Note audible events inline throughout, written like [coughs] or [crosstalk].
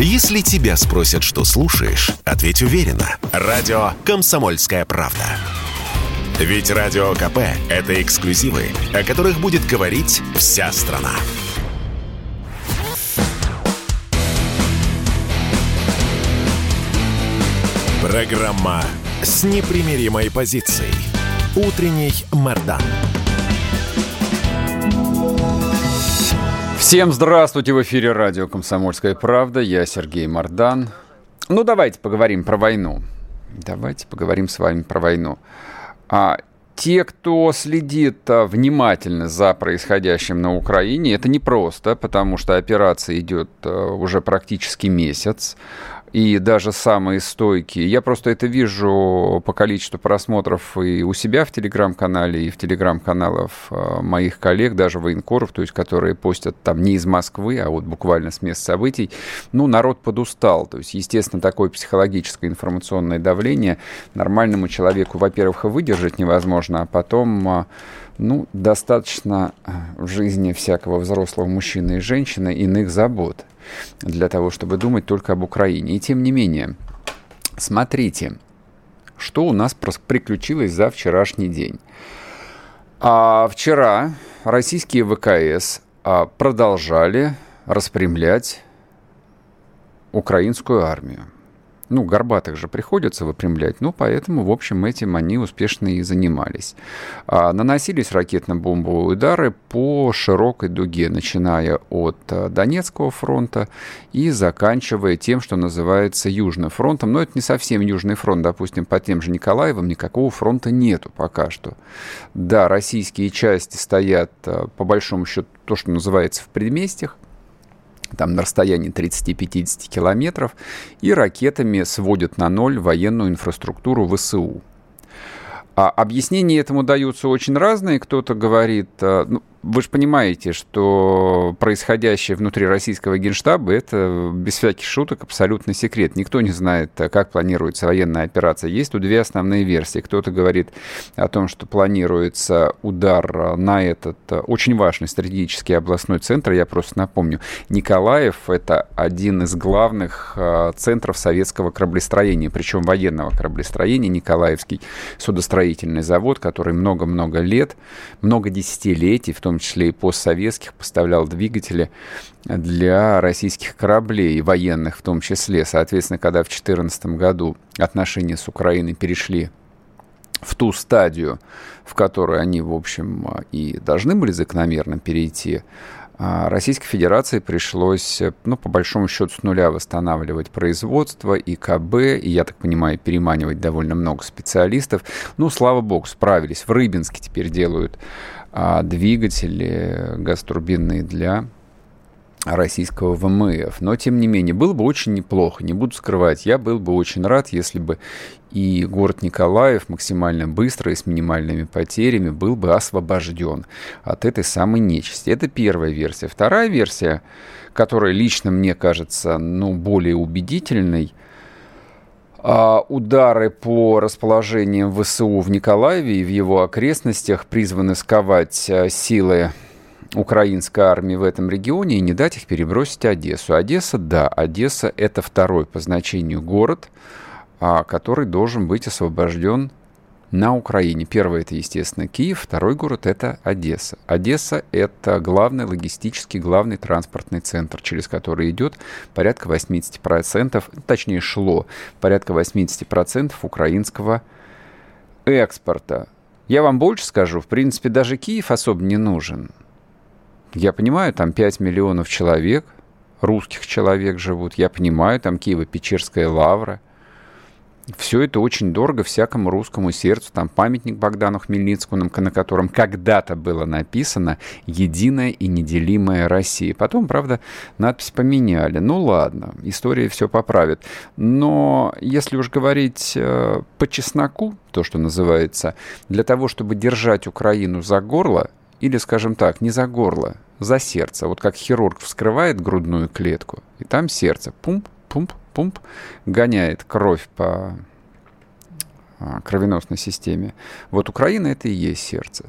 Если тебя спросят, что слушаешь, ответь уверенно. Радио «Комсомольская правда». Ведь Радио КП – это эксклюзивы, о которых будет говорить вся страна. Программа с непримиримой позицией. Утренний Мордан. Всем здравствуйте! В эфире радио «Комсомольская правда». Я Сергей Мордан. Ну, давайте поговорим про войну. Давайте поговорим с вами про войну. А, те, кто следит а, внимательно за происходящим на Украине, это непросто, потому что операция идет а, уже практически месяц и даже самые стойкие. Я просто это вижу по количеству просмотров и у себя в телеграм-канале, и в телеграм-каналах э, моих коллег, даже военкоров, то есть которые постят там не из Москвы, а вот буквально с мест событий. Ну, народ подустал. То есть, естественно, такое психологическое информационное давление нормальному человеку, во-первых, выдержать невозможно, а потом э, ну, достаточно э, в жизни всякого взрослого мужчины и женщины иных забот для того, чтобы думать только об Украине. И тем не менее, смотрите, что у нас приключилось за вчерашний день. А вчера российские ВКС а, продолжали распрямлять украинскую армию ну, горбатых же приходится выпрямлять, ну, поэтому, в общем, этим они успешно и занимались. А, наносились ракетно-бомбовые удары по широкой дуге, начиная от а, Донецкого фронта и заканчивая тем, что называется Южным фронтом. Но это не совсем Южный фронт, допустим, по тем же Николаевым никакого фронта нету пока что. Да, российские части стоят, а, по большому счету, то, что называется в предместьях, там на расстоянии 30-50 километров, и ракетами сводят на ноль военную инфраструктуру ВСУ. А объяснения этому даются очень разные. Кто-то говорит, а, ну, вы же понимаете, что происходящее внутри российского генштаба это без всяких шуток абсолютный секрет. Никто не знает, как планируется военная операция. Есть тут две основные версии. Кто-то говорит о том, что планируется удар на этот очень важный стратегический областной центр. Я просто напомню, Николаев это один из главных а, центров советского кораблестроения, причем военного кораблестроения. Николаевский судостроительный завод, который много-много лет, много десятилетий, в том том числе и постсоветских, поставлял двигатели для российских кораблей, военных в том числе. Соответственно, когда в 2014 году отношения с Украиной перешли в ту стадию, в которую они, в общем, и должны были закономерно перейти, Российской Федерации пришлось, ну, по большому счету, с нуля восстанавливать производство, ИКБ, и, я так понимаю, переманивать довольно много специалистов. Ну, слава богу, справились. В Рыбинске теперь делают а, двигатели газотурбинные для российского ВМФ. Но, тем не менее, было бы очень неплохо, не буду скрывать, я был бы очень рад, если бы и город Николаев максимально быстро и с минимальными потерями был бы освобожден от этой самой нечисти. Это первая версия. Вторая версия, которая лично мне кажется ну, более убедительной, а, удары по расположениям ВСУ в Николаеве и в его окрестностях призваны сковать а, силы украинской армии в этом регионе и не дать их перебросить Одессу. Одесса, да, Одесса – это второй по значению город, а, который должен быть освобожден на Украине. Первый – это, естественно, Киев, второй город – это Одесса. Одесса – это главный логистический, главный транспортный центр, через который идет порядка 80%, точнее шло порядка 80% украинского экспорта. Я вам больше скажу, в принципе, даже Киев особо не нужен. Я понимаю, там 5 миллионов человек, русских человек живут. Я понимаю, там Киево-Печерская лавра – все это очень дорого всякому русскому сердцу. Там памятник Богдану Хмельницкому, на котором когда-то было написано «Единая и неделимая Россия». Потом, правда, надпись поменяли. Ну ладно, история все поправит. Но если уж говорить э, по чесноку, то, что называется, для того, чтобы держать Украину за горло, или, скажем так, не за горло, за сердце. Вот как хирург вскрывает грудную клетку, и там сердце. Пумп, пумп, пумп, гоняет кровь по а, кровеносной системе. Вот Украина это и есть сердце.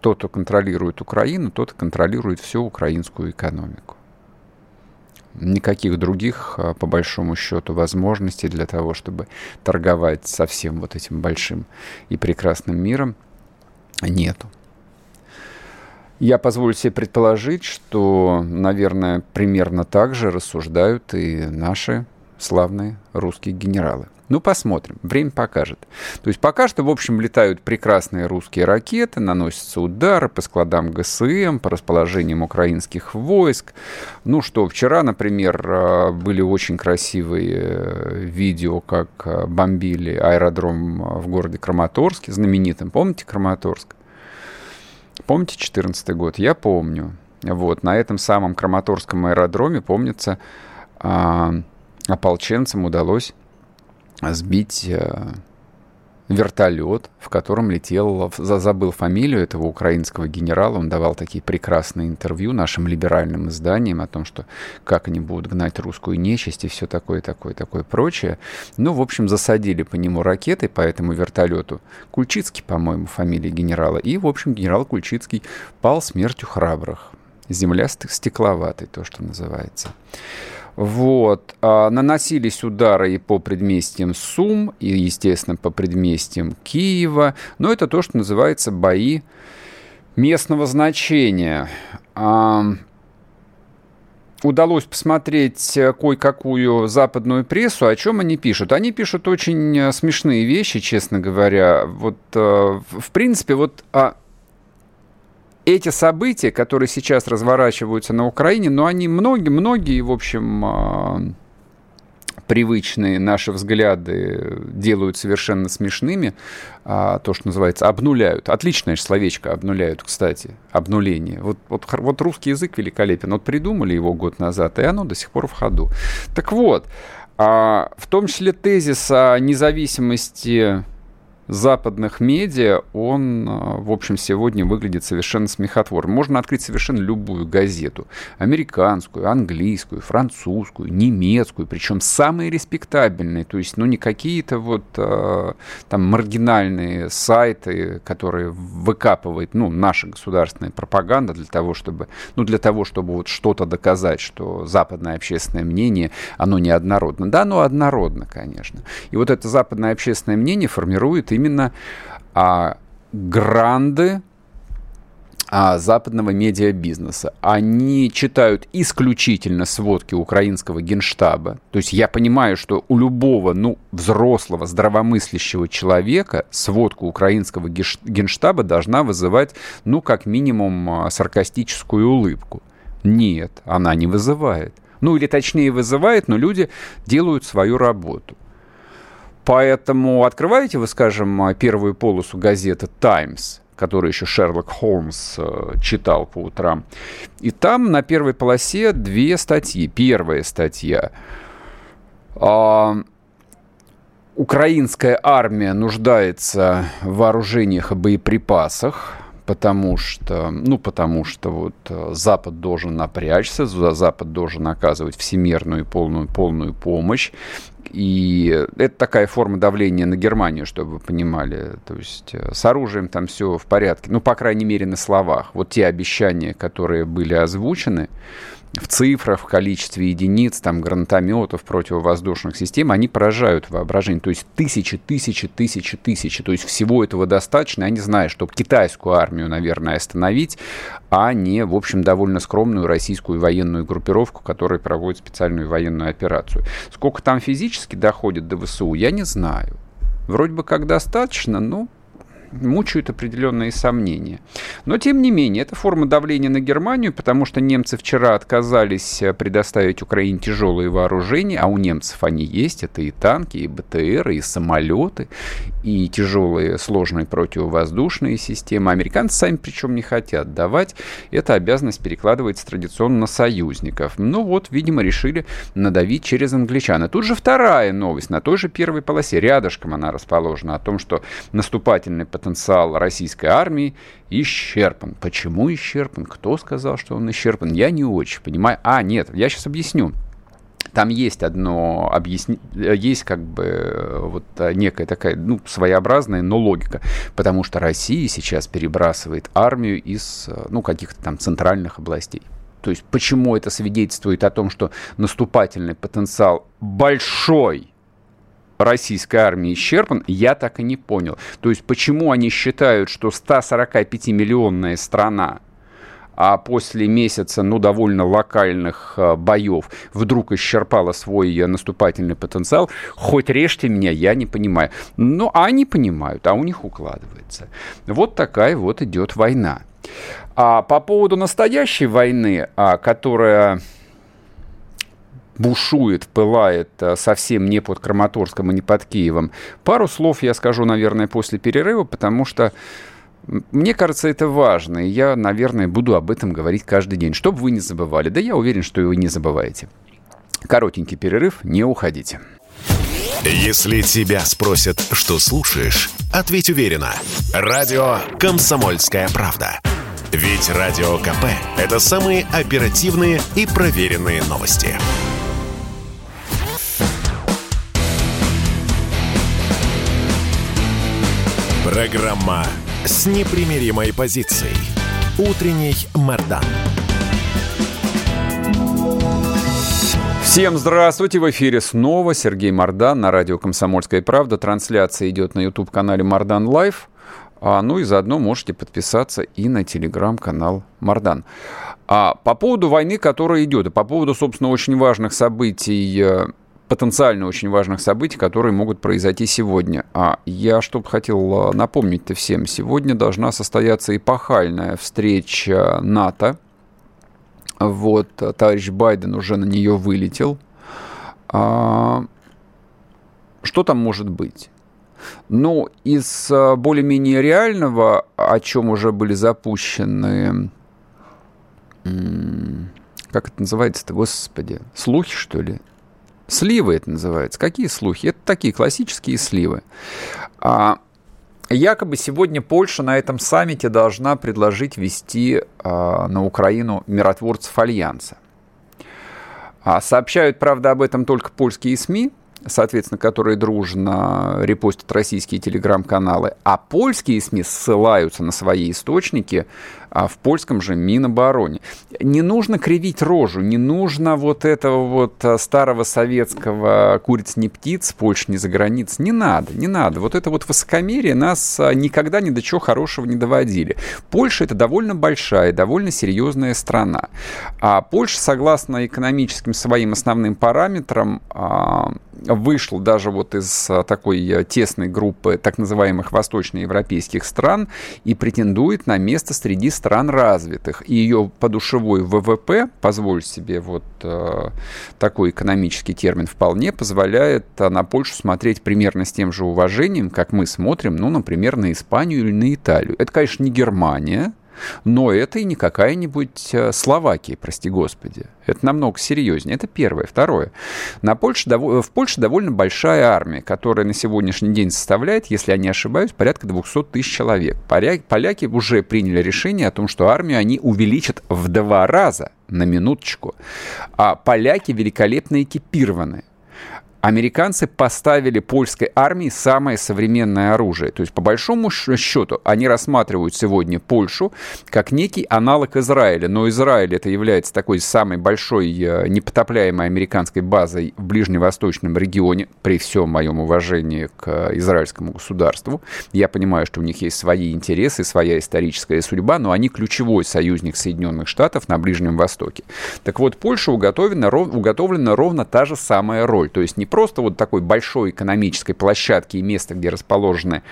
Тот, кто контролирует Украину, тот контролирует всю украинскую экономику. Никаких других, а, по большому счету, возможностей для того, чтобы торговать со всем вот этим большим и прекрасным миром, нету. Я позволю себе предположить, что, наверное, примерно так же рассуждают и наши славные русские генералы. Ну, посмотрим. Время покажет. То есть пока что, в общем, летают прекрасные русские ракеты, наносятся удары по складам ГСМ, по расположениям украинских войск. Ну что, вчера, например, а, были очень красивые э, видео, как а, бомбили аэродром в городе Краматорске, знаменитым. Помните Краматорск? Помните 14 год? Я помню. Вот, на этом самом Краматорском аэродроме, помнится, а, ополченцам удалось сбить э, вертолет, в котором летел, забыл фамилию этого украинского генерала, он давал такие прекрасные интервью нашим либеральным изданиям о том, что как они будут гнать русскую нечисть и все такое, такое, такое прочее. Ну, в общем, засадили по нему ракеты, по этому вертолету. Кульчицкий, по-моему, фамилия генерала. И, в общем, генерал Кульчицкий пал смертью храбрых. Земля стекловатой, то, что называется. Вот. А, наносились удары и по предместьям Сум, и, естественно, по предместьям Киева. Но это то, что называется бои местного значения. А, удалось посмотреть э, кое-какую западную прессу, о чем они пишут. Они пишут очень э, смешные вещи, честно говоря. Вот, э, в принципе, вот а, эти события, которые сейчас разворачиваются на Украине, но ну, они многие-многие, в общем, а, привычные наши взгляды делают совершенно смешными, а, то, что называется, обнуляют. Отличное словечко обнуляют, кстати, обнуление. Вот, вот, вот русский язык великолепен. Вот придумали его год назад, и оно до сих пор в ходу. Так вот, а, в том числе тезис о независимости западных медиа, он, а, в общем, сегодня выглядит совершенно смехотворно. Можно открыть совершенно любую газету. Американскую, английскую, французскую, немецкую, причем самые респектабельные. То есть, ну, не какие-то вот э, там маргинальные сайты, которые выкапывает, ну, наша государственная пропаганда для того, чтобы, ну, для того, чтобы вот что-то доказать, что западное общественное мнение, оно неоднородно. Да, оно однородно, конечно. И вот это западное общественное мнение формирует именно а, гранды а, западного медиабизнеса. Они читают исключительно сводки украинского генштаба. То есть я понимаю, что у любого ну, взрослого, здравомыслящего человека сводка украинского генштаба должна вызывать, ну, как минимум, а, саркастическую улыбку. Нет, она не вызывает. Ну, или точнее вызывает, но люди делают свою работу. Поэтому открываете вы, скажем, первую полосу газеты «Таймс», которую еще Шерлок Холмс э, читал по утрам. И там на первой полосе две статьи. Первая статья. Э, Украинская армия нуждается в вооружениях и боеприпасах потому что, ну, потому что вот э, Запад должен напрячься, Запад должен оказывать всемирную и полную, полную помощь, и это такая форма давления на Германию, чтобы вы понимали. То есть э, с оружием там все в порядке. Ну, по крайней мере, на словах. Вот те обещания, которые были озвучены, в цифрах, в количестве единиц, там, гранатометов, противовоздушных систем, они поражают воображение. То есть тысячи, тысячи, тысячи, тысячи. То есть всего этого достаточно, я не знаю, чтобы китайскую армию, наверное, остановить, а не, в общем, довольно скромную российскую военную группировку, которая проводит специальную военную операцию. Сколько там физически доходит до ВСУ, я не знаю. Вроде бы как достаточно, но мучают определенные сомнения. Но, тем не менее, это форма давления на Германию, потому что немцы вчера отказались э, предоставить Украине тяжелые вооружения, а у немцев они есть, это и танки, и БТР, и самолеты, и тяжелые сложные противовоздушные системы. Американцы сами причем не хотят давать. Эта обязанность перекладывается традиционно на союзников. Ну вот, видимо, решили надавить через англичан. И тут же вторая новость, на той же первой полосе, рядышком она расположена, о том, что наступательный потенциал потенциал российской армии исчерпан. Почему исчерпан? Кто сказал, что он исчерпан? Я не очень понимаю. А, нет, я сейчас объясню. Там есть одно объяснение, есть как бы э, вот некая такая, ну, своеобразная, но логика. Потому что Россия сейчас перебрасывает армию из, э, ну, каких-то там центральных областей То есть почему это свидетельствует о том, что наступательный потенциал большой российской армии исчерпан, я так и не понял. То есть почему они считают, что 145-миллионная страна а после месяца, ну, довольно локальных э, боев вдруг исчерпала свой э, наступательный потенциал, хоть режьте меня, я не понимаю. Ну, а они понимают, а у них укладывается. Вот такая вот идет война. А по поводу настоящей войны, а, которая бушует, пылает э, совсем не под Краматорском и не под Киевом. Пару слов я скажу, наверное, после перерыва, потому что мне кажется, это важно, и я, наверное, буду об этом говорить каждый день, чтобы вы не забывали. Да я уверен, что вы не забываете. Коротенький перерыв, не уходите. Если тебя спросят, что слушаешь, ответь уверенно. Радио «Комсомольская правда». Ведь Радио КП – это самые оперативные и проверенные новости. Программа с непримиримой позицией. Утренний Мордан. Всем здравствуйте! В эфире снова Сергей Мордан на радио «Комсомольская правда». Трансляция идет на YouTube-канале Мордан Лайв. А, ну и заодно можете подписаться и на телеграм-канал Мардан. А по поводу войны, которая идет, и по поводу, собственно, очень важных событий э, потенциально очень важных событий, которые могут произойти сегодня. А я что бы хотел э, напомнить-то всем, сегодня должна состояться эпохальная встреча НАТО. Вот, э, товарищ Байден уже на нее вылетел. А, что там может быть? Ну, из э, более-менее реального, о чем уже были запущены, как это называется-то, господи, слухи, что ли? Сливы это называется. Какие слухи? Это такие классические сливы. А, якобы сегодня Польша на этом саммите должна предложить ввести а, на Украину миротворцев Альянса. А, сообщают, правда, об этом только польские СМИ, соответственно, которые дружно репостят российские телеграм-каналы, а польские СМИ ссылаются на свои источники а в польском же Минобороне. Не нужно кривить рожу, не нужно вот этого вот а, старого советского «куриц не птиц, Польша не за границ». Не надо, не надо. Вот это вот высокомерие нас а, никогда ни до чего хорошего не доводили. Польша — это довольно большая, довольно серьезная страна. А Польша, согласно экономическим своим основным параметрам, а, вышла даже вот из такой тесной группы так называемых восточноевропейских стран и претендует на место среди стран развитых. И ее подушевой ВВП, позволь себе вот э, такой экономический термин, вполне позволяет э, на Польшу смотреть примерно с тем же уважением, как мы смотрим, ну, например, на Испанию или на Италию. Это, конечно, не Германия, но это и не какая-нибудь э, Словакия, прости господи. Это намного серьезнее. Это первое. Второе. На Польше, в Польше довольно большая армия, которая на сегодняшний день составляет, если я не ошибаюсь, порядка 200 тысяч человек. Поляки уже приняли решение о том, что армию они увеличат в два раза на минуточку. А поляки великолепно экипированы американцы поставили польской армии самое современное оружие. То есть, по большому счету, они рассматривают сегодня Польшу как некий аналог Израиля. Но Израиль это является такой самой большой э, непотопляемой американской базой в ближневосточном регионе, при всем моем уважении к израильскому государству. Я понимаю, что у них есть свои интересы, своя историческая судьба, но они ключевой союзник Соединенных Штатов на Ближнем Востоке. Так вот, Польша уготовлена, уготовлена ровно та же самая роль. То есть не просто вот такой большой экономической площадки и места, где расположены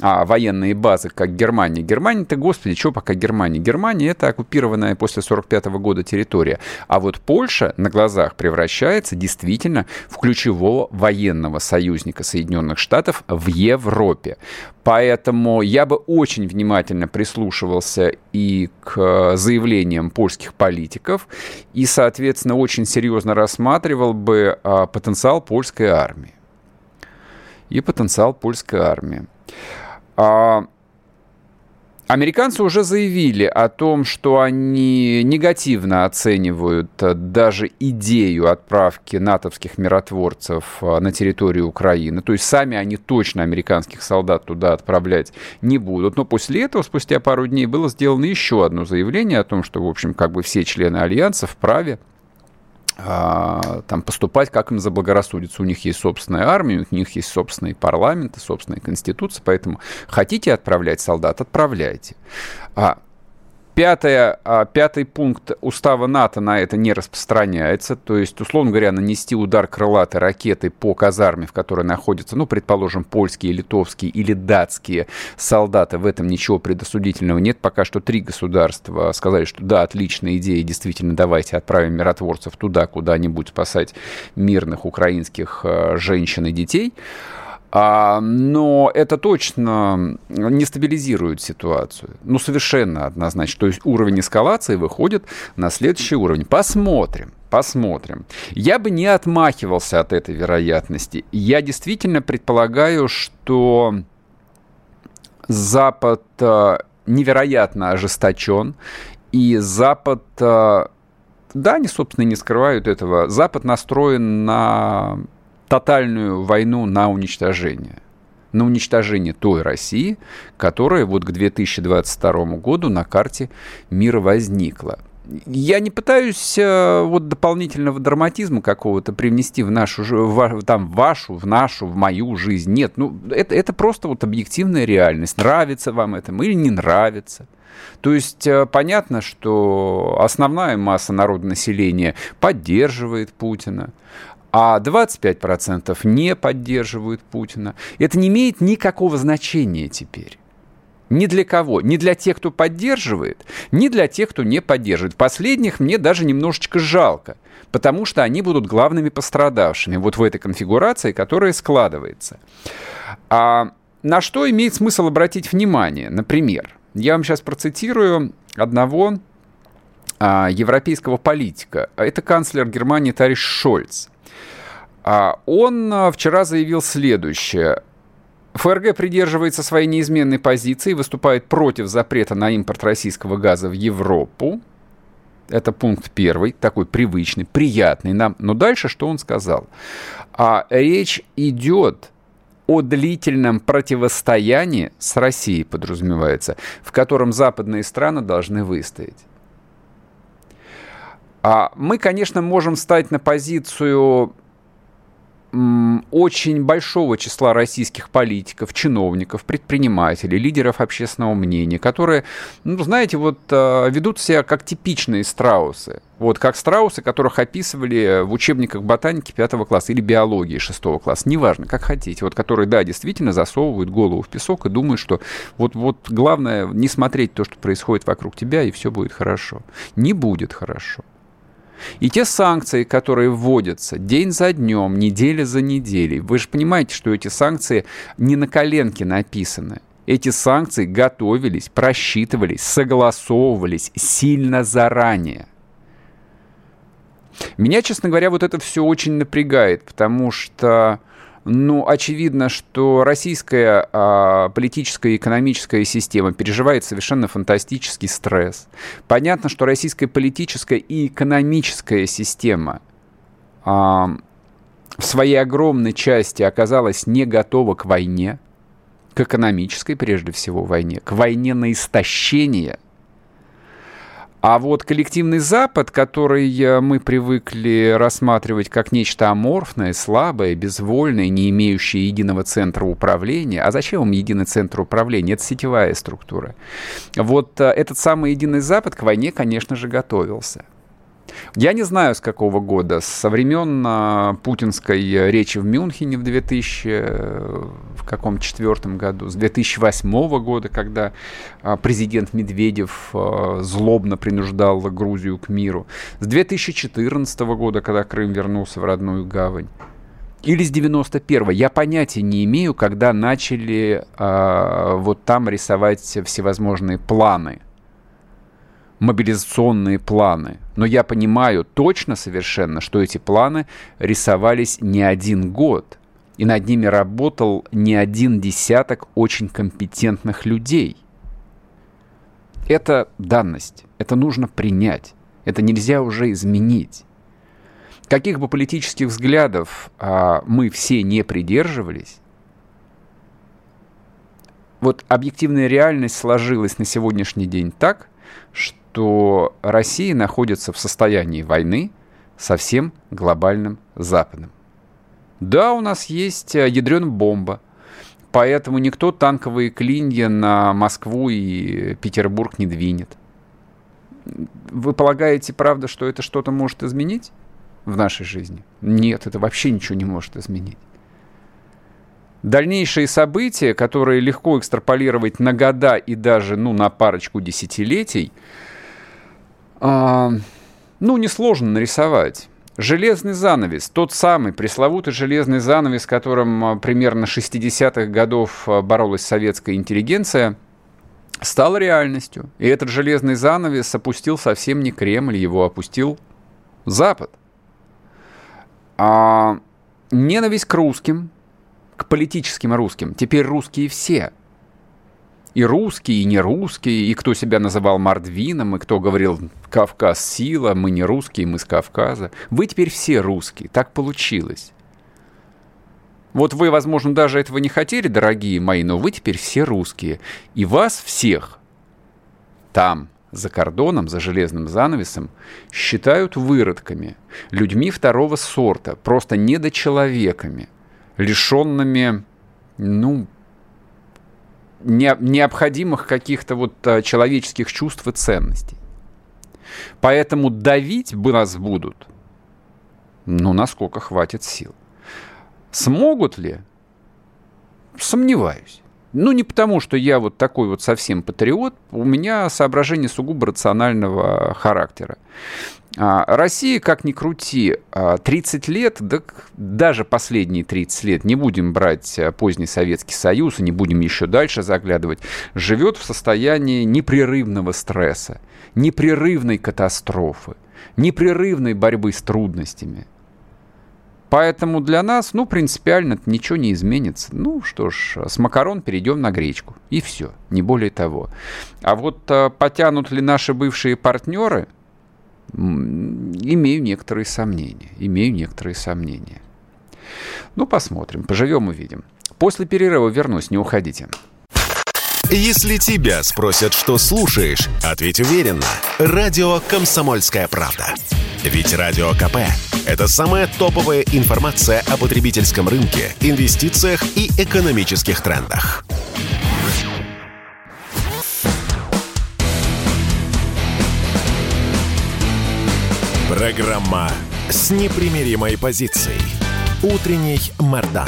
а, военные базы, как Германия. Германия-то, господи, что пока Германия? Германия — это оккупированная после 45 года территория. А вот Польша на глазах превращается действительно в ключевого военного союзника Соединенных Штатов в Европе. Поэтому я бы очень внимательно прислушивался и к заявлениям польских политиков, и, соответственно, очень серьезно рассматривал бы а, потенциал польской армии. И потенциал польской армии. А, Американцы уже заявили о том, что они негативно оценивают э, даже идею отправки натовских миротворцев э, на территорию Украины. То есть сами они точно американских солдат туда отправлять не будут. Но после этого, спустя пару дней, было сделано еще одно заявление о том, что, в общем, как бы все члены Альянса вправе там поступать, как им заблагорассудится. У них есть собственная армия, у них есть собственные парламенты, собственная конституция, поэтому хотите отправлять солдат, отправляйте. А Пятое, а, пятый пункт устава НАТО на это не распространяется. То есть, условно говоря, нанести удар крылатой ракетой по казарме, в которой находятся, ну, предположим, польские, литовские или датские солдаты, в этом ничего предосудительного нет. Пока что три государства сказали, что да, отличная идея, действительно, давайте отправим миротворцев туда, куда-нибудь спасать мирных украинских а, женщин и детей. А, но это точно не стабилизирует ситуацию. Ну, совершенно однозначно. То есть уровень эскалации выходит на следующий уровень. Посмотрим. Посмотрим. Я бы не отмахивался от этой вероятности. Я действительно предполагаю, что Запад э, невероятно ожесточен, и Запад, э, да, они, собственно, не скрывают этого, Запад настроен на тотальную войну на уничтожение. На уничтожение той России, которая вот к 2022 году на карте мира возникла. Я не пытаюсь э, вот дополнительного драматизма какого-то привнести в нашу, в, там, вашу, в нашу, в мою жизнь. Нет, ну это, это просто вот объективная реальность. Нравится вам это или не нравится. То есть э, понятно, что основная масса народа населения поддерживает Путина а 25% не поддерживают Путина. Это не имеет никакого значения теперь. Ни для кого. Ни для тех, кто поддерживает, ни для тех, кто не поддерживает. Последних мне даже немножечко жалко, потому что они будут главными пострадавшими вот в этой конфигурации, которая складывается. А на что имеет смысл обратить внимание? Например, я вам сейчас процитирую одного а, европейского политика. Это канцлер Германии Тариш Шольц. А он а, вчера заявил следующее. ФРГ придерживается своей неизменной позиции и выступает против запрета на импорт российского газа в Европу. Это пункт первый, такой привычный, приятный нам. Но дальше что он сказал? А речь идет о длительном противостоянии с Россией, подразумевается, в котором западные страны должны выстоять. А мы, конечно, можем стать на позицию очень большого числа российских политиков, чиновников, предпринимателей, лидеров общественного мнения, которые, ну, знаете, вот а, ведут себя как типичные страусы. Вот как страусы, которых описывали в учебниках ботаники пятого класса или биологии шестого класса, неважно, как хотите. Вот которые, да, действительно засовывают голову в песок и думают, что вот, вот главное не смотреть то, что происходит вокруг тебя, и все будет хорошо. Не будет хорошо. И те санкции, которые вводятся день за днем, неделя за неделей, вы же понимаете, что эти санкции не на коленке написаны. Эти санкции готовились, просчитывались, согласовывались сильно заранее. Меня, честно говоря, вот это все очень напрягает, потому что ну, очевидно, что российская а, политическая и экономическая система переживает совершенно фантастический стресс. Понятно, что российская политическая и экономическая система а, в своей огромной части оказалась не готова к войне, к экономической, прежде всего, войне, к войне на истощение – а вот коллективный Запад, который э, мы привыкли рассматривать как нечто аморфное, слабое, безвольное, не имеющее единого центра управления. А зачем вам единый центр управления? Это сетевая структура. Вот э, этот самый единый Запад к войне, конечно же, готовился. Я не знаю, с какого года, со времен а, путинской речи в Мюнхене в 2000, э, в каком четвертом году, с 2008 года, когда а, президент Медведев а, злобно принуждал Грузию к миру, с 2014 года, когда Крым вернулся в родную гавань, или с 91-го. Я понятия не имею, когда начали э, вот там рисовать всевозможные планы – мобилизационные планы. Но я понимаю точно совершенно, что эти планы рисовались не один год. И над ними работал не один десяток очень компетентных людей. Это данность, это нужно принять, это нельзя уже изменить. Каких бы политических взглядов а, мы все не придерживались, вот объективная реальность сложилась на сегодняшний день так, что Россия находится в состоянии войны со всем глобальным Западом. Да, у нас есть э, ядреная бомба, поэтому никто танковые клинья на Москву и Петербург не двинет. Вы полагаете, правда, что это что-то может изменить в нашей жизни? Нет, это вообще ничего не может изменить дальнейшие события, которые легко экстраполировать на года и даже ну, на парочку десятилетий, э, ну, несложно нарисовать. Железный занавес, тот самый пресловутый железный занавес, которым а, примерно 60-х годов а, боролась советская интеллигенция, стал реальностью. И этот железный занавес опустил совсем не Кремль, его опустил Запад. А ненависть к русским – к политическим русским. Теперь русские все. И русские, и не русские, и кто себя называл Мордвином, и кто говорил «Кавказ – сила», мы не русские, мы с Кавказа. Вы теперь все русские, так получилось. Вот вы, возможно, даже этого не хотели, дорогие мои, но вы теперь все русские. И вас всех там, за кордоном, за железным занавесом, считают выродками, людьми второго сорта, просто недочеловеками – лишенными, ну, не, необходимых каких-то вот а, человеческих чувств и ценностей. Поэтому давить бы нас будут, ну, насколько хватит сил. Смогут ли? Сомневаюсь. Ну, не потому, что я вот такой вот совсем патриот, у меня соображение сугубо рационального характера. А, Россия, как ни крути, 30 а, лет, да, даже последние 30 лет, не будем брать а, поздний Советский Союз не будем еще дальше заглядывать, живет в состоянии непрерывного стресса, непрерывной катастрофы, непрерывной борьбы с трудностями. Поэтому для нас, ну, принципиально ничего не изменится. Ну, что ж, с макарон перейдем на гречку. И все, не более того. А вот потянут ли наши бывшие партнеры – имею некоторые сомнения. Имею некоторые сомнения. Ну, посмотрим, поживем увидим. После перерыва вернусь, не уходите. Если тебя спросят, что слушаешь, ответь уверенно. Радио «Комсомольская правда». Ведь Радио КП – это самая топовая информация о потребительском рынке, инвестициях и экономических трендах. Программа с непримиримой позицией. Утренний Мардан.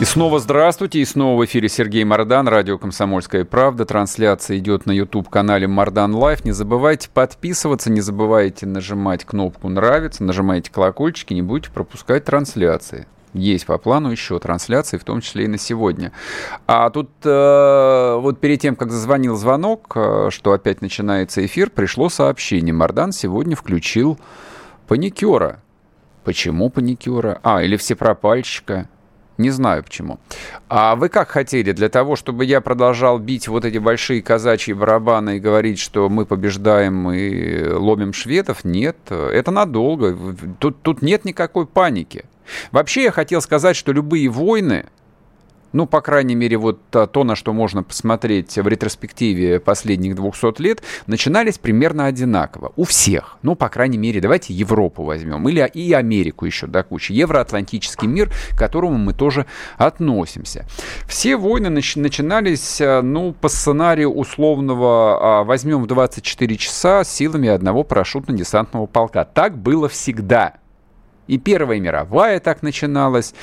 И снова здравствуйте, и снова в эфире Сергей Мардан, радио «Комсомольская правда». Трансляция идет на YouTube-канале Мардан Live. Не забывайте подписываться, не забывайте нажимать кнопку «Нравится», нажимайте колокольчики, не будете пропускать трансляции есть по плану еще трансляции, в том числе и на сегодня. А тут э, вот перед тем, как зазвонил звонок, э, что опять начинается эфир, пришло сообщение. Мардан сегодня включил паникера. Почему паникера? А, или все пропальщика. Не знаю почему. А вы как хотели? Для того, чтобы я продолжал бить вот эти большие казачьи барабаны и говорить, что мы побеждаем и ломим шведов? Нет. Это надолго. Тут, тут нет никакой паники. Вообще я хотел сказать, что любые войны, ну, по крайней мере, вот то, на что можно посмотреть в ретроспективе последних 200 лет, начинались примерно одинаково. У всех. Ну, по крайней мере, давайте Европу возьмем. Или и Америку еще до кучи. Евроатлантический мир, к которому мы тоже относимся. Все войны нач- начинались, э, ну, по сценарию условного а, возьмем в 24 часа силами одного парашютно-десантного полка. Так было всегда. И Первая мировая так начиналась,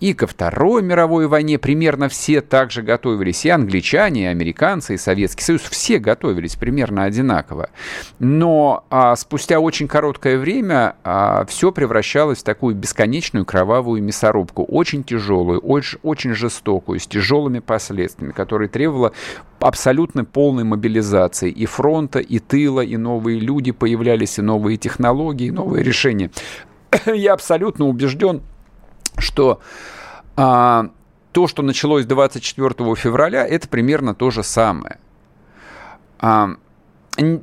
и ко Второй мировой войне примерно все также готовились. И англичане, и американцы, и Советский Союз, все готовились примерно одинаково. Но а, спустя очень короткое время а, все превращалось в такую бесконечную кровавую мясорубку. Очень тяжелую, очень, очень жестокую, с тяжелыми последствиями, которая требовала абсолютно полной мобилизации и фронта, и тыла, и новые люди появлялись, и новые технологии, и новые решения. [coughs] я абсолютно убежден, что а, то, что началось 24 февраля, это примерно то же самое. А,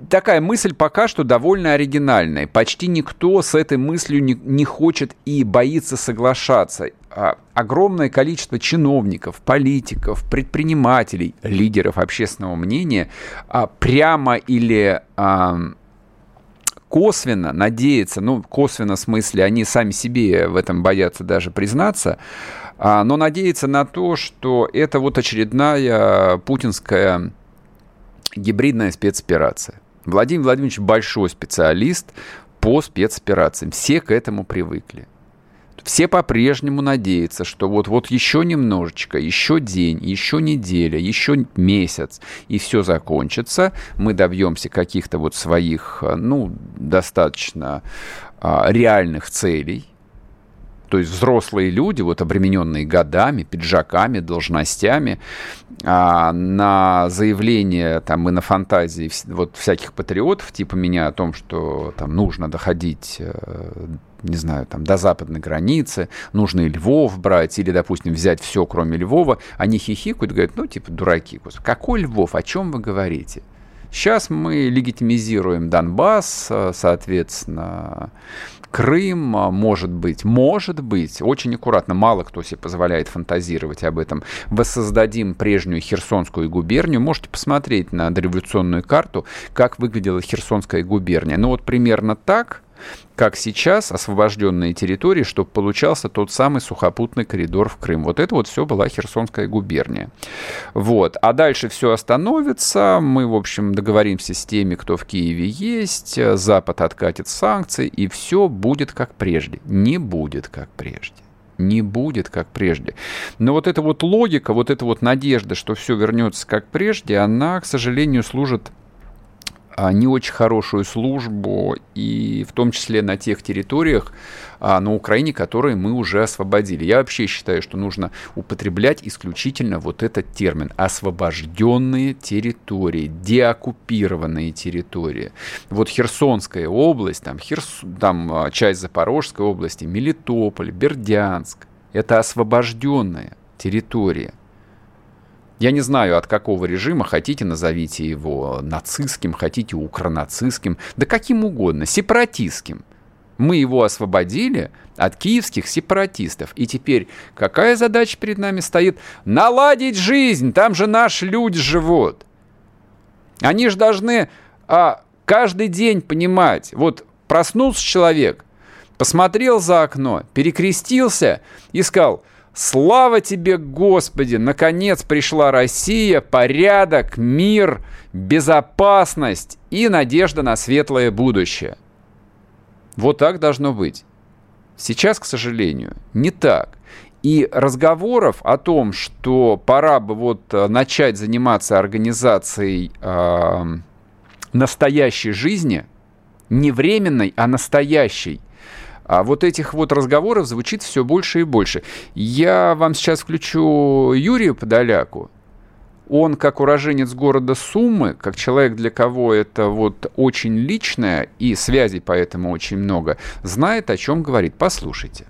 такая мысль пока что довольно оригинальная. Почти никто с этой мыслью не, не хочет и боится соглашаться. А, огромное количество чиновников, политиков, предпринимателей, лидеров общественного мнения а, прямо или а, косвенно надеется, ну, косвенно в смысле, они сами себе в этом боятся даже признаться, а, но надеется на то, что это вот очередная путинская гибридная спецоперация. Владимир Владимирович большой специалист по спецоперациям. Все к этому привыкли. Все по-прежнему надеются, что вот, вот еще немножечко, еще день, еще неделя, еще месяц, и все закончится. Мы добьемся каких-то вот своих, ну, достаточно а, реальных целей то есть взрослые люди, вот обремененные годами, пиджаками, должностями, а, на заявление там и на фантазии вот всяких патриотов, типа меня о том, что там нужно доходить э, не знаю, там, до западной границы, нужно и Львов брать, или, допустим, взять все, кроме Львова, они хихикают, говорят, ну, типа, дураки. Какой Львов? О чем вы говорите? Сейчас мы легитимизируем Донбасс, э, соответственно, Крым, а, может быть, может быть, очень аккуратно, мало кто себе позволяет фантазировать об этом. Воссоздадим прежнюю Херсонскую губернию. Можете посмотреть на дореволюционную карту, как выглядела Херсонская губерния. Ну вот примерно так как сейчас освобожденные территории, чтобы получался тот самый сухопутный коридор в Крым. Вот это вот все была Херсонская губерния. Вот. А дальше все остановится, мы, в общем, договоримся с теми, кто в Киеве есть, Запад откатит санкции, и все будет как прежде. Не будет как прежде не будет как прежде. Но вот эта вот логика, вот эта вот надежда, что все вернется как прежде, она, к сожалению, служит не очень хорошую службу, и в том числе на тех территориях а, на Украине, которые мы уже освободили. Я вообще считаю, что нужно употреблять исключительно вот этот термин «освобожденные территории», «деоккупированные территории». Вот Херсонская область, там, Херс... там а, часть Запорожской области, Мелитополь, Бердянск – это освобожденная территория. Я не знаю, от какого режима, хотите назовите его нацистским, хотите укронацистским, да каким угодно, сепаратистским. Мы его освободили от киевских сепаратистов. И теперь какая задача перед нами стоит? Наладить жизнь, там же наши люди живут. Они же должны а, каждый день понимать, вот проснулся человек, посмотрел за окно, перекрестился и сказал – Слава тебе, Господи! Наконец пришла Россия, порядок, мир, безопасность и надежда на светлое будущее. Вот так должно быть. Сейчас, к сожалению, не так. И разговоров о том, что пора бы вот э, начать заниматься организацией э, настоящей жизни, не временной, а настоящей, а вот этих вот разговоров звучит все больше и больше. Я вам сейчас включу Юрия Подоляку. Он, как уроженец города Суммы, как человек, для кого это вот очень личное, и связей поэтому очень много, знает, о чем говорит. Послушайте.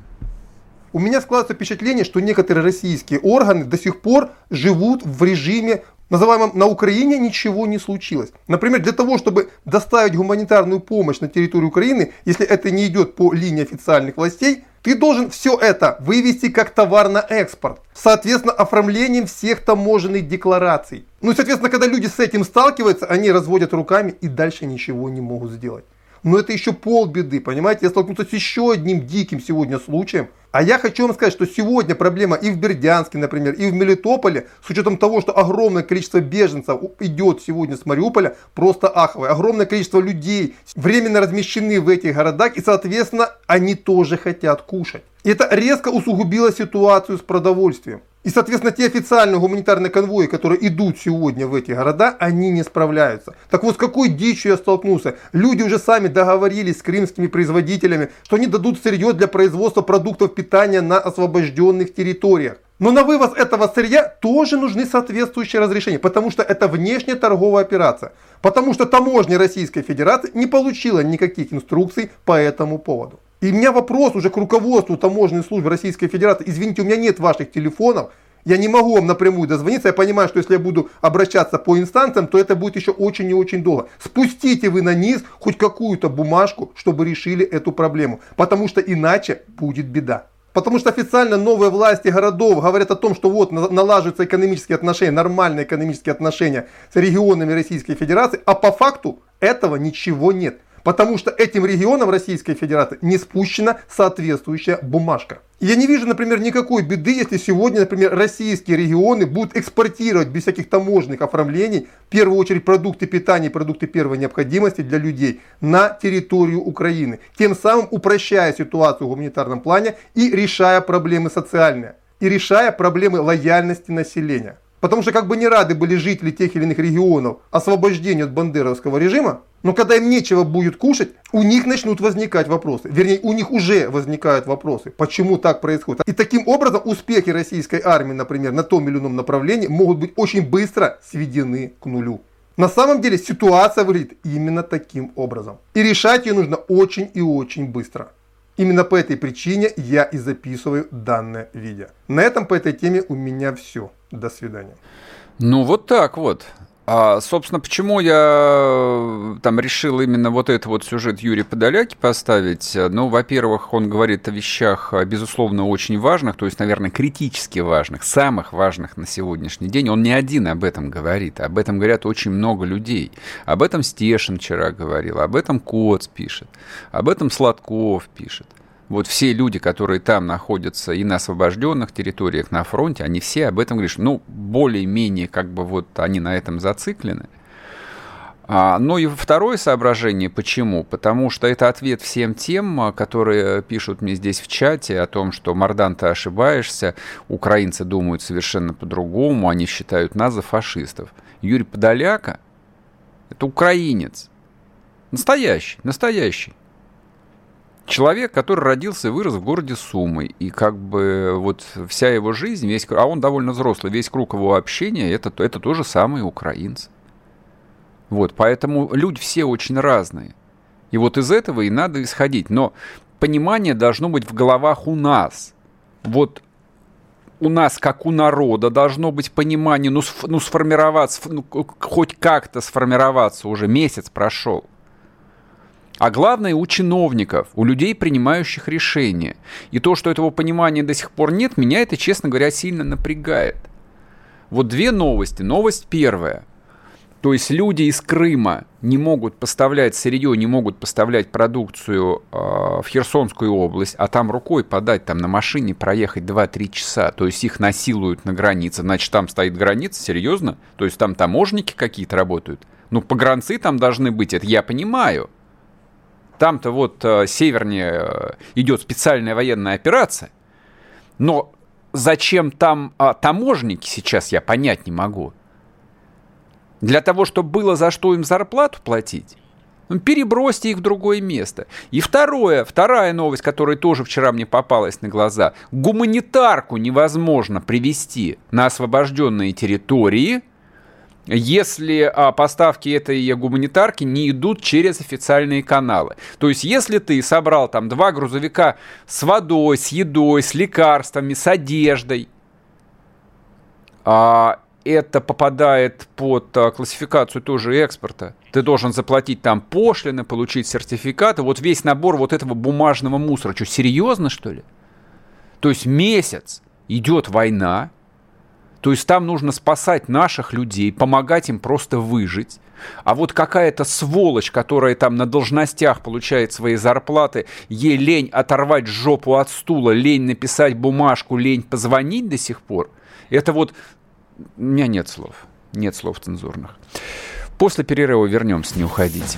У меня складывается впечатление, что некоторые российские органы до сих пор живут в режиме называемом на Украине ничего не случилось. Например, для того, чтобы доставить гуманитарную помощь на территорию Украины, если это не идет по линии официальных властей, ты должен все это вывести как товар на экспорт. Соответственно, оформлением всех таможенных деклараций. Ну и, соответственно, когда люди с этим сталкиваются, они разводят руками и дальше ничего не могут сделать. Но это еще полбеды, понимаете? Я столкнулся с еще одним диким сегодня случаем, а я хочу вам сказать, что сегодня проблема и в Бердянске, например, и в Мелитополе, с учетом того, что огромное количество беженцев идет сегодня с Мариуполя, просто аховое. Огромное количество людей временно размещены в этих городах, и, соответственно, они тоже хотят кушать. И это резко усугубило ситуацию с продовольствием. И, соответственно, те официальные гуманитарные конвои, которые идут сегодня в эти города, они не справляются. Так вот, с какой дичью я столкнулся? Люди уже сами договорились с крымскими производителями, что они дадут сырье для производства продуктов питания на освобожденных территориях. Но на вывоз этого сырья тоже нужны соответствующие разрешения, потому что это внешняя торговая операция. Потому что таможня Российской Федерации не получила никаких инструкций по этому поводу. И у меня вопрос уже к руководству таможенной службы Российской Федерации. Извините, у меня нет ваших телефонов. Я не могу вам напрямую дозвониться. Я понимаю, что если я буду обращаться по инстанциям, то это будет еще очень и очень долго. Спустите вы на низ хоть какую-то бумажку, чтобы решили эту проблему. Потому что иначе будет беда. Потому что официально новые власти городов говорят о том, что вот налаживаются экономические отношения, нормальные экономические отношения с регионами Российской Федерации, а по факту этого ничего нет. Потому что этим регионам Российской Федерации не спущена соответствующая бумажка. я не вижу, например, никакой беды, если сегодня, например, российские регионы будут экспортировать без всяких таможенных оформлений, в первую очередь, продукты питания продукты первой необходимости для людей на территорию Украины. Тем самым упрощая ситуацию в гуманитарном плане и решая проблемы социальные. И решая проблемы лояльности населения. Потому что как бы не рады были жители тех или иных регионов освобождению от бандеровского режима, но когда им нечего будет кушать, у них начнут возникать вопросы. Вернее, у них уже возникают вопросы, почему так происходит. И таким образом успехи российской армии, например, на том или ином направлении могут быть очень быстро сведены к нулю. На самом деле ситуация выглядит именно таким образом. И решать ее нужно очень и очень быстро. Именно по этой причине я и записываю данное видео. На этом по этой теме у меня все. До свидания. Ну вот так вот. А, собственно, почему я э, там решил именно вот этот вот сюжет Юрия Подоляки поставить? Ну, во-первых, он говорит о вещах, э, безусловно, очень важных, то есть, наверное, критически важных, самых важных на сегодняшний день. Он не один об этом говорит, об этом говорят очень много людей. Об этом Стешин вчера говорил, об этом Коц пишет, об этом Сладков пишет вот все люди, которые там находятся и на освобожденных территориях, на фронте, они все об этом говорят, ну, более-менее как бы вот они на этом зациклены. А, ну и второе соображение, почему? Потому что это ответ всем тем, которые пишут мне здесь в чате о том, что Мардан, ты ошибаешься, украинцы думают совершенно по-другому, они считают нас за фашистов. Юрий Подоляка – это украинец. Настоящий, настоящий. Человек, который родился и вырос в городе Сумы, и как бы вот вся его жизнь, весь, а он довольно взрослый, весь круг его общения, это, это тоже самые украинцы. Вот, поэтому люди все очень разные. И вот из этого и надо исходить. Но понимание должно быть в головах у нас. Вот у нас, как у народа, должно быть понимание, ну, ну сформироваться, ну, хоть как-то сформироваться, уже месяц прошел а главное у чиновников, у людей, принимающих решения. И то, что этого понимания до сих пор нет, меня это, честно говоря, сильно напрягает. Вот две новости. Новость первая. То есть люди из Крыма не могут поставлять сырье, не могут поставлять продукцию э, в Херсонскую область, а там рукой подать, там на машине проехать 2-3 часа. То есть их насилуют на границе. Значит, там стоит граница, серьезно? То есть там таможники какие-то работают? Ну, погранцы там должны быть, это я понимаю. Там-то вот э, севернее э, идет специальная военная операция, но зачем там а, таможники сейчас, я понять не могу. Для того, чтобы было за что им зарплату платить? Ну, перебросьте их в другое место. И второе, вторая новость, которая тоже вчера мне попалась на глаза. Гуманитарку невозможно привести на освобожденные территории – если а, поставки этой гуманитарки не идут через официальные каналы. То есть, если ты собрал там два грузовика с водой, с едой, с лекарствами, с одеждой, а, это попадает под а, классификацию тоже экспорта. Ты должен заплатить там пошлины, получить сертификаты. Вот весь набор вот этого бумажного мусора. Что, серьезно, что ли? То есть месяц идет война, то есть там нужно спасать наших людей, помогать им просто выжить. А вот какая-то сволочь, которая там на должностях получает свои зарплаты, ей лень оторвать жопу от стула, лень написать бумажку, лень позвонить до сих пор, это вот... У меня нет слов. Нет слов цензурных. После перерыва вернемся, не уходите.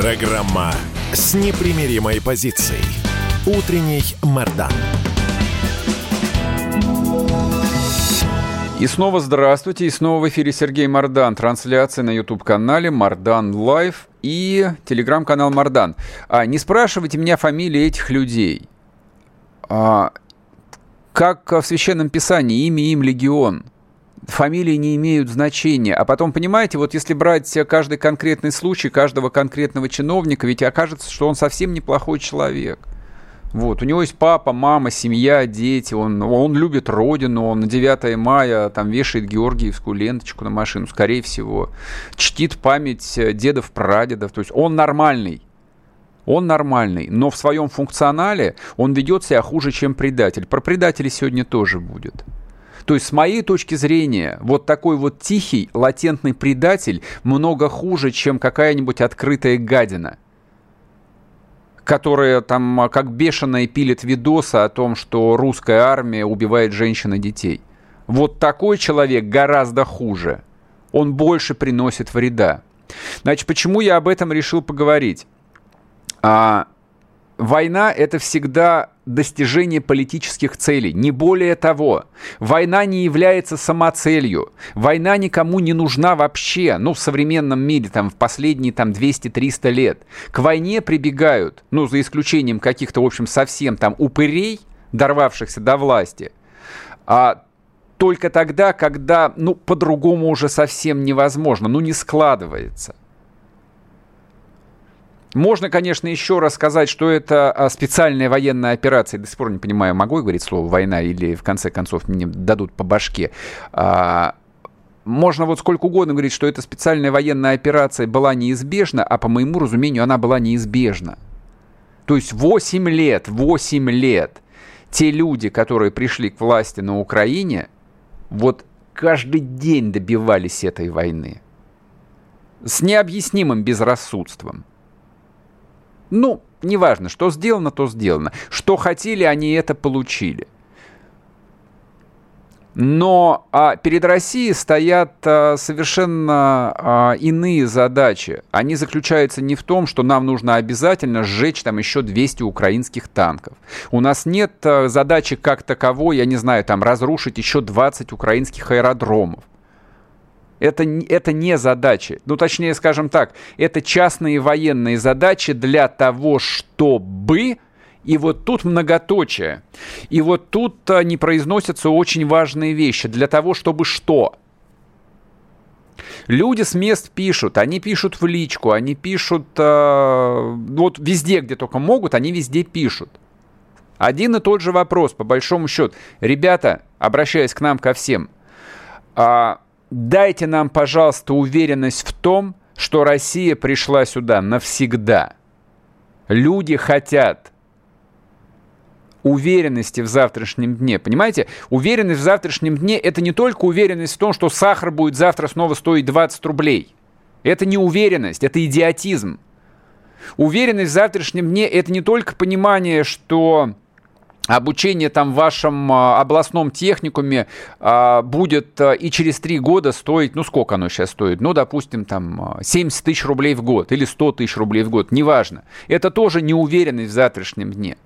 Программа с непримиримой позицией. Утренний Мордан. И снова здравствуйте, и снова в эфире Сергей Мордан. Трансляция на YouTube-канале Мордан Лайв и телеграм-канал Мордан. А, не спрашивайте меня фамилии этих людей. А, как в Священном Писании, имя им легион. Фамилии не имеют значения. А потом, понимаете, вот если брать каждый конкретный случай, каждого конкретного чиновника, ведь окажется, что он совсем неплохой человек – вот, у него есть папа, мама, семья, дети, он, он любит родину, он на 9 мая там вешает георгиевскую ленточку на машину, скорее всего, чтит память э, дедов, прадедов, то есть он нормальный, он нормальный, но в своем функционале он ведет себя хуже, чем предатель. Про предателей сегодня тоже будет. То есть, с моей точки зрения, вот такой вот тихий, латентный предатель много хуже, чем какая-нибудь открытая гадина – которая там а, как бешеная пилит видосы о том, что русская армия убивает женщин и детей. Вот такой человек гораздо хуже. Он больше приносит вреда. Значит, почему я об этом решил поговорить? А, война – это всегда достижение политических целей, не более того. Война не является самоцелью. Война никому не нужна вообще, ну, в современном мире, там, в последние, там, 200-300 лет. К войне прибегают, ну, за исключением каких-то, в общем, совсем, там, упырей, дорвавшихся до власти, а только тогда, когда, ну, по-другому уже совсем невозможно, ну, не складывается. Можно, конечно, еще раз сказать, что это а, специальная военная операция. До сих пор не понимаю, могу я говорить слово «война» или, в конце концов, мне дадут по башке. А, можно вот сколько угодно говорить, что эта специальная военная операция была неизбежна, а по моему разумению она была неизбежна. То есть 8 лет, 8 лет те люди, которые пришли к власти на Украине, вот каждый день добивались этой войны. С необъяснимым безрассудством. Ну, неважно, что сделано, то сделано. Что хотели, они это получили. Но а, перед Россией стоят а, совершенно а, иные задачи. Они заключаются не в том, что нам нужно обязательно сжечь там еще 200 украинских танков. У нас нет а, задачи как таковой, я не знаю, там разрушить еще 20 украинских аэродромов. Это, это не задачи. Ну, точнее, скажем так, это частные военные задачи для того, чтобы... И вот тут многоточие. И вот тут а, не произносятся очень важные вещи. Для того, чтобы что? Люди с мест пишут, они пишут в личку, они пишут э, вот везде, где только могут, они везде пишут. Один и тот же вопрос, по большому счету. Ребята, обращаясь к нам ко всем, э, дайте нам, пожалуйста, уверенность в том, что Россия пришла сюда навсегда. Люди хотят уверенности в завтрашнем дне. Понимаете? Уверенность в завтрашнем дне – это не только уверенность в том, что сахар будет завтра снова стоить 20 рублей. Это не уверенность, это идиотизм. Уверенность в завтрашнем дне – это не только понимание, что обучение там в вашем а, областном техникуме а, будет а, и через три года стоить, ну сколько оно сейчас стоит? Ну, допустим, там 70 тысяч рублей в год или 100 тысяч рублей в год, неважно. Это тоже неуверенность в завтрашнем дне.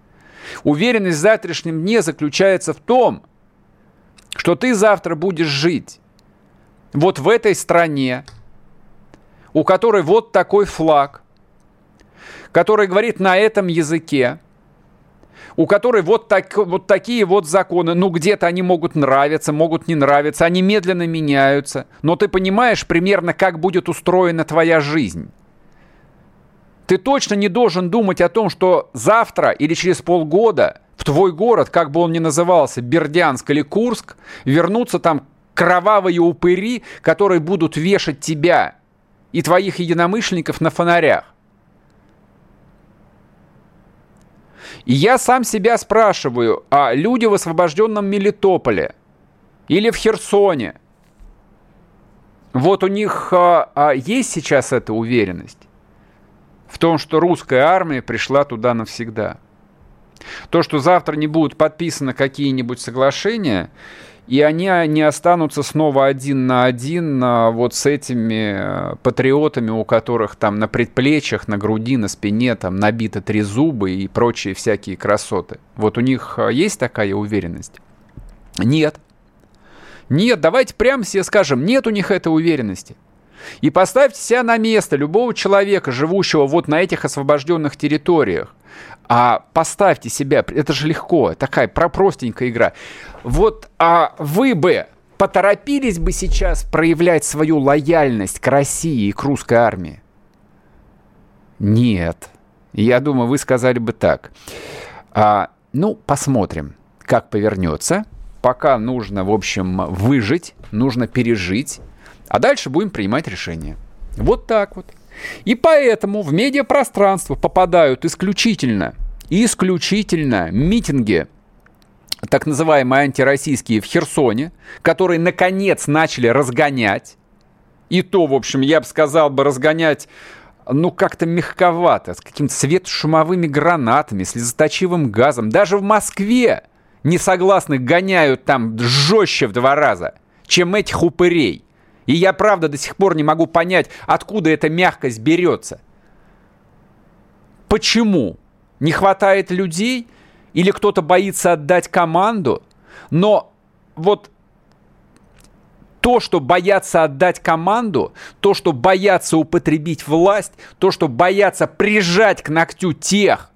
Уверенность в завтрашнем дне заключается в том, что ты завтра будешь жить вот в этой стране, у которой вот такой флаг, который говорит на этом языке, у которой вот, так, вот такие вот законы. Ну, где-то они могут нравиться, могут не нравиться, они медленно меняются. Но ты понимаешь примерно, как будет устроена твоя жизнь. Ты точно не должен думать о том, что завтра или через полгода в твой город, как бы он ни назывался, Бердянск или Курск, вернутся там кровавые упыри, которые будут вешать тебя и твоих единомышленников на фонарях. И я сам себя спрашиваю, а люди в освобожденном Мелитополе или в Херсоне, вот у них а, а, есть сейчас эта уверенность в том, что русская армия пришла туда навсегда. То, что завтра не будут подписаны какие-нибудь соглашения, и они не останутся снова один на один а, вот с этими э, патриотами, у которых там на предплечьях, на груди, на спине там набито три зуба и прочие всякие красоты. Вот у них э, есть такая уверенность? Нет. Нет, давайте прямо себе скажем, нет у них этой уверенности. И поставьте себя на место любого человека, живущего вот на этих освобожденных территориях. А поставьте себя, это же легко, такая простенькая игра. Вот а вы бы поторопились бы сейчас проявлять свою лояльность к России и к русской армии? Нет. Я думаю, вы сказали бы так. А, ну, посмотрим, как повернется. Пока нужно, в общем, выжить, нужно пережить, а дальше будем принимать решения. Вот так вот. И поэтому в медиапространство попадают исключительно, исключительно митинги так называемые антироссийские в Херсоне, которые наконец начали разгонять. И то, в общем, я бы сказал бы, разгонять ну, как-то мягковато, с какими-то светошумовыми гранатами, слезоточивым газом. Даже в Москве несогласных гоняют там жестче в два раза, чем этих упырей. И я, правда, до сих пор не могу понять, откуда эта мягкость берется. Почему? Не хватает людей? Или кто-то боится отдать команду? Но вот то, что боятся отдать команду, то, что боятся употребить власть, то, что боятся прижать к ногтю тех,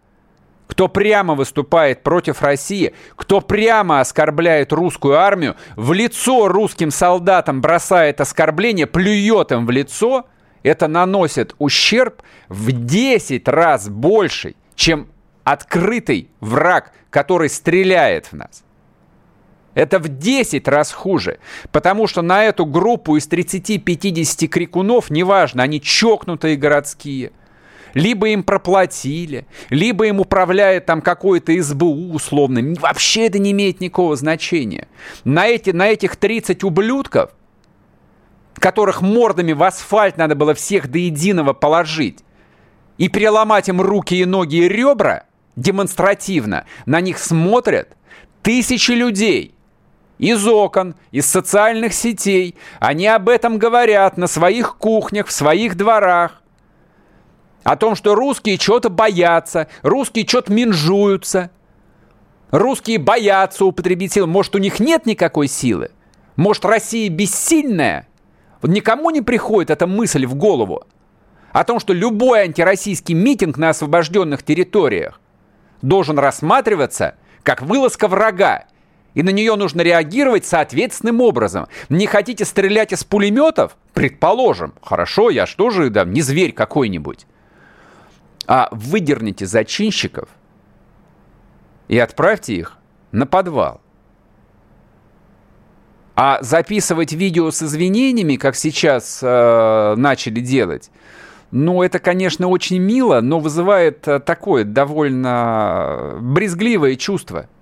кто прямо выступает против России, кто прямо оскорбляет русскую армию, в лицо русским солдатам бросает оскорбление, плюет им в лицо, это наносит ущерб в 10 раз больший, чем открытый враг, который стреляет в нас. Это в 10 раз хуже, потому что на эту группу из 30-50 крикунов, неважно, они чокнутые городские, либо им проплатили, либо им управляет там какой-то СБУ условно. Вообще это не имеет никакого значения. На, эти, на этих 30 ублюдков, которых мордами в асфальт надо было всех до единого положить, и переломать им руки и ноги и ребра демонстративно, на них смотрят тысячи людей – из окон, из социальных сетей. Они об этом говорят на своих кухнях, в своих дворах. О том, что русские что-то боятся, русские что-то минжуются. Русские боятся употребить силу. Может, у них нет никакой силы? Может, Россия бессильная? Вот никому не приходит эта мысль в голову. О том, что любой антироссийский митинг на освобожденных территориях должен рассматриваться как вылазка врага и на нее нужно реагировать соответственным образом. Не хотите стрелять из пулеметов? Предположим. Хорошо, я что же, да, не зверь какой-нибудь. А выдерните зачинщиков и отправьте их на подвал. А записывать видео с извинениями, как сейчас э, начали делать, ну, это, конечно, очень мило, но вызывает э, такое довольно брезгливое чувство –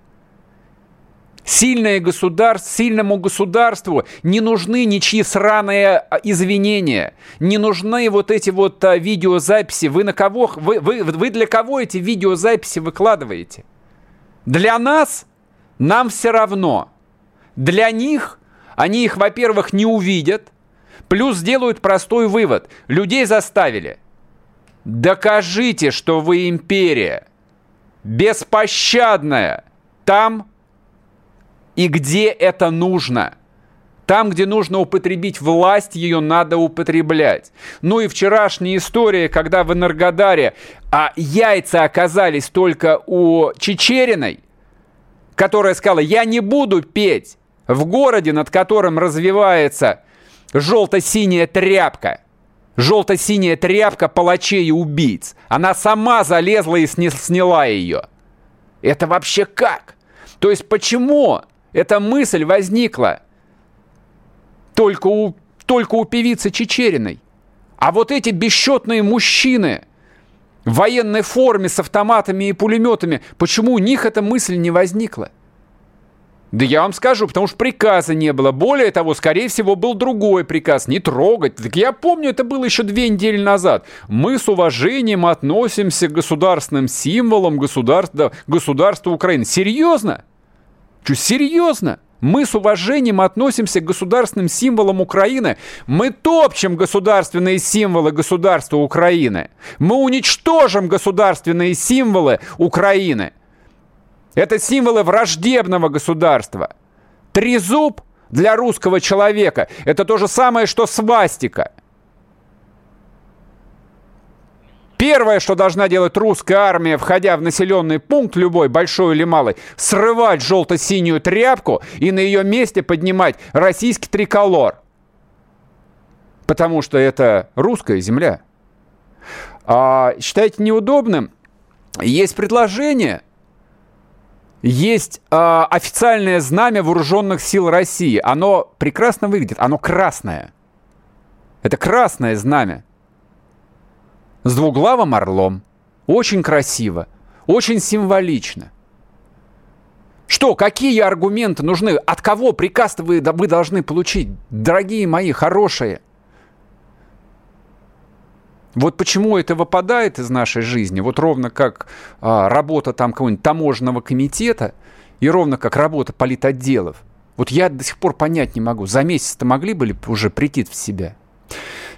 Сильное государство, сильному государству не нужны ничьи сраные а, извинения, не нужны вот эти вот а, видеозаписи. Вы на кого, вы, вы, вы для кого эти видеозаписи выкладываете? Для нас нам все равно. Для них они их, во-первых, не увидят, плюс сделают простой вывод. Людей заставили. Докажите, что вы империя. Беспощадная. Там и где это нужно. Там, где нужно употребить власть, ее надо употреблять. Ну и вчерашняя история, когда в Энергодаре а яйца оказались только у Чечериной, которая сказала, я не буду петь в городе, над которым развивается желто-синяя тряпка. Желто-синяя тряпка палачей и убийц. Она сама залезла и сняла ее. Это вообще как? То есть почему эта мысль возникла только у, только у певицы Чечериной. А вот эти бесчетные мужчины в военной форме с автоматами и пулеметами, почему у них эта мысль не возникла? Да я вам скажу, потому что приказа не было. Более того, скорее всего, был другой приказ, не трогать. Так я помню, это было еще две недели назад. Мы с уважением относимся к государственным символам государства, государства Украины. Серьезно? Что, серьезно? Мы с уважением относимся к государственным символам Украины. Мы топчем государственные символы государства Украины. Мы уничтожим государственные символы Украины. Это символы враждебного государства. Трезуб для русского человека. Это то же самое, что свастика. Первое, что должна делать русская армия, входя в населенный пункт, любой, большой или малый, срывать желто-синюю тряпку и на ее месте поднимать российский триколор. Потому что это русская земля. А, считаете неудобным? Есть предложение, есть э, официальное знамя вооруженных сил России. Оно прекрасно выглядит, оно красное. Это красное знамя с двуглавым орлом. Очень красиво, очень символично. Что, какие аргументы нужны? От кого приказ вы, вы должны получить, дорогие мои, хорошие? Вот почему это выпадает из нашей жизни, вот ровно как а, работа там какого-нибудь таможенного комитета и ровно как работа политотделов. Вот я до сих пор понять не могу. За месяц-то могли бы уже прийти в себя?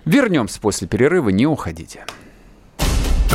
Вернемся после перерыва, не уходите.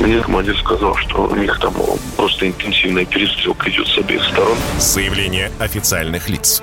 Мне командир сказал, что у них там просто интенсивная перестрелка идет с обеих сторон. Заявление официальных лиц.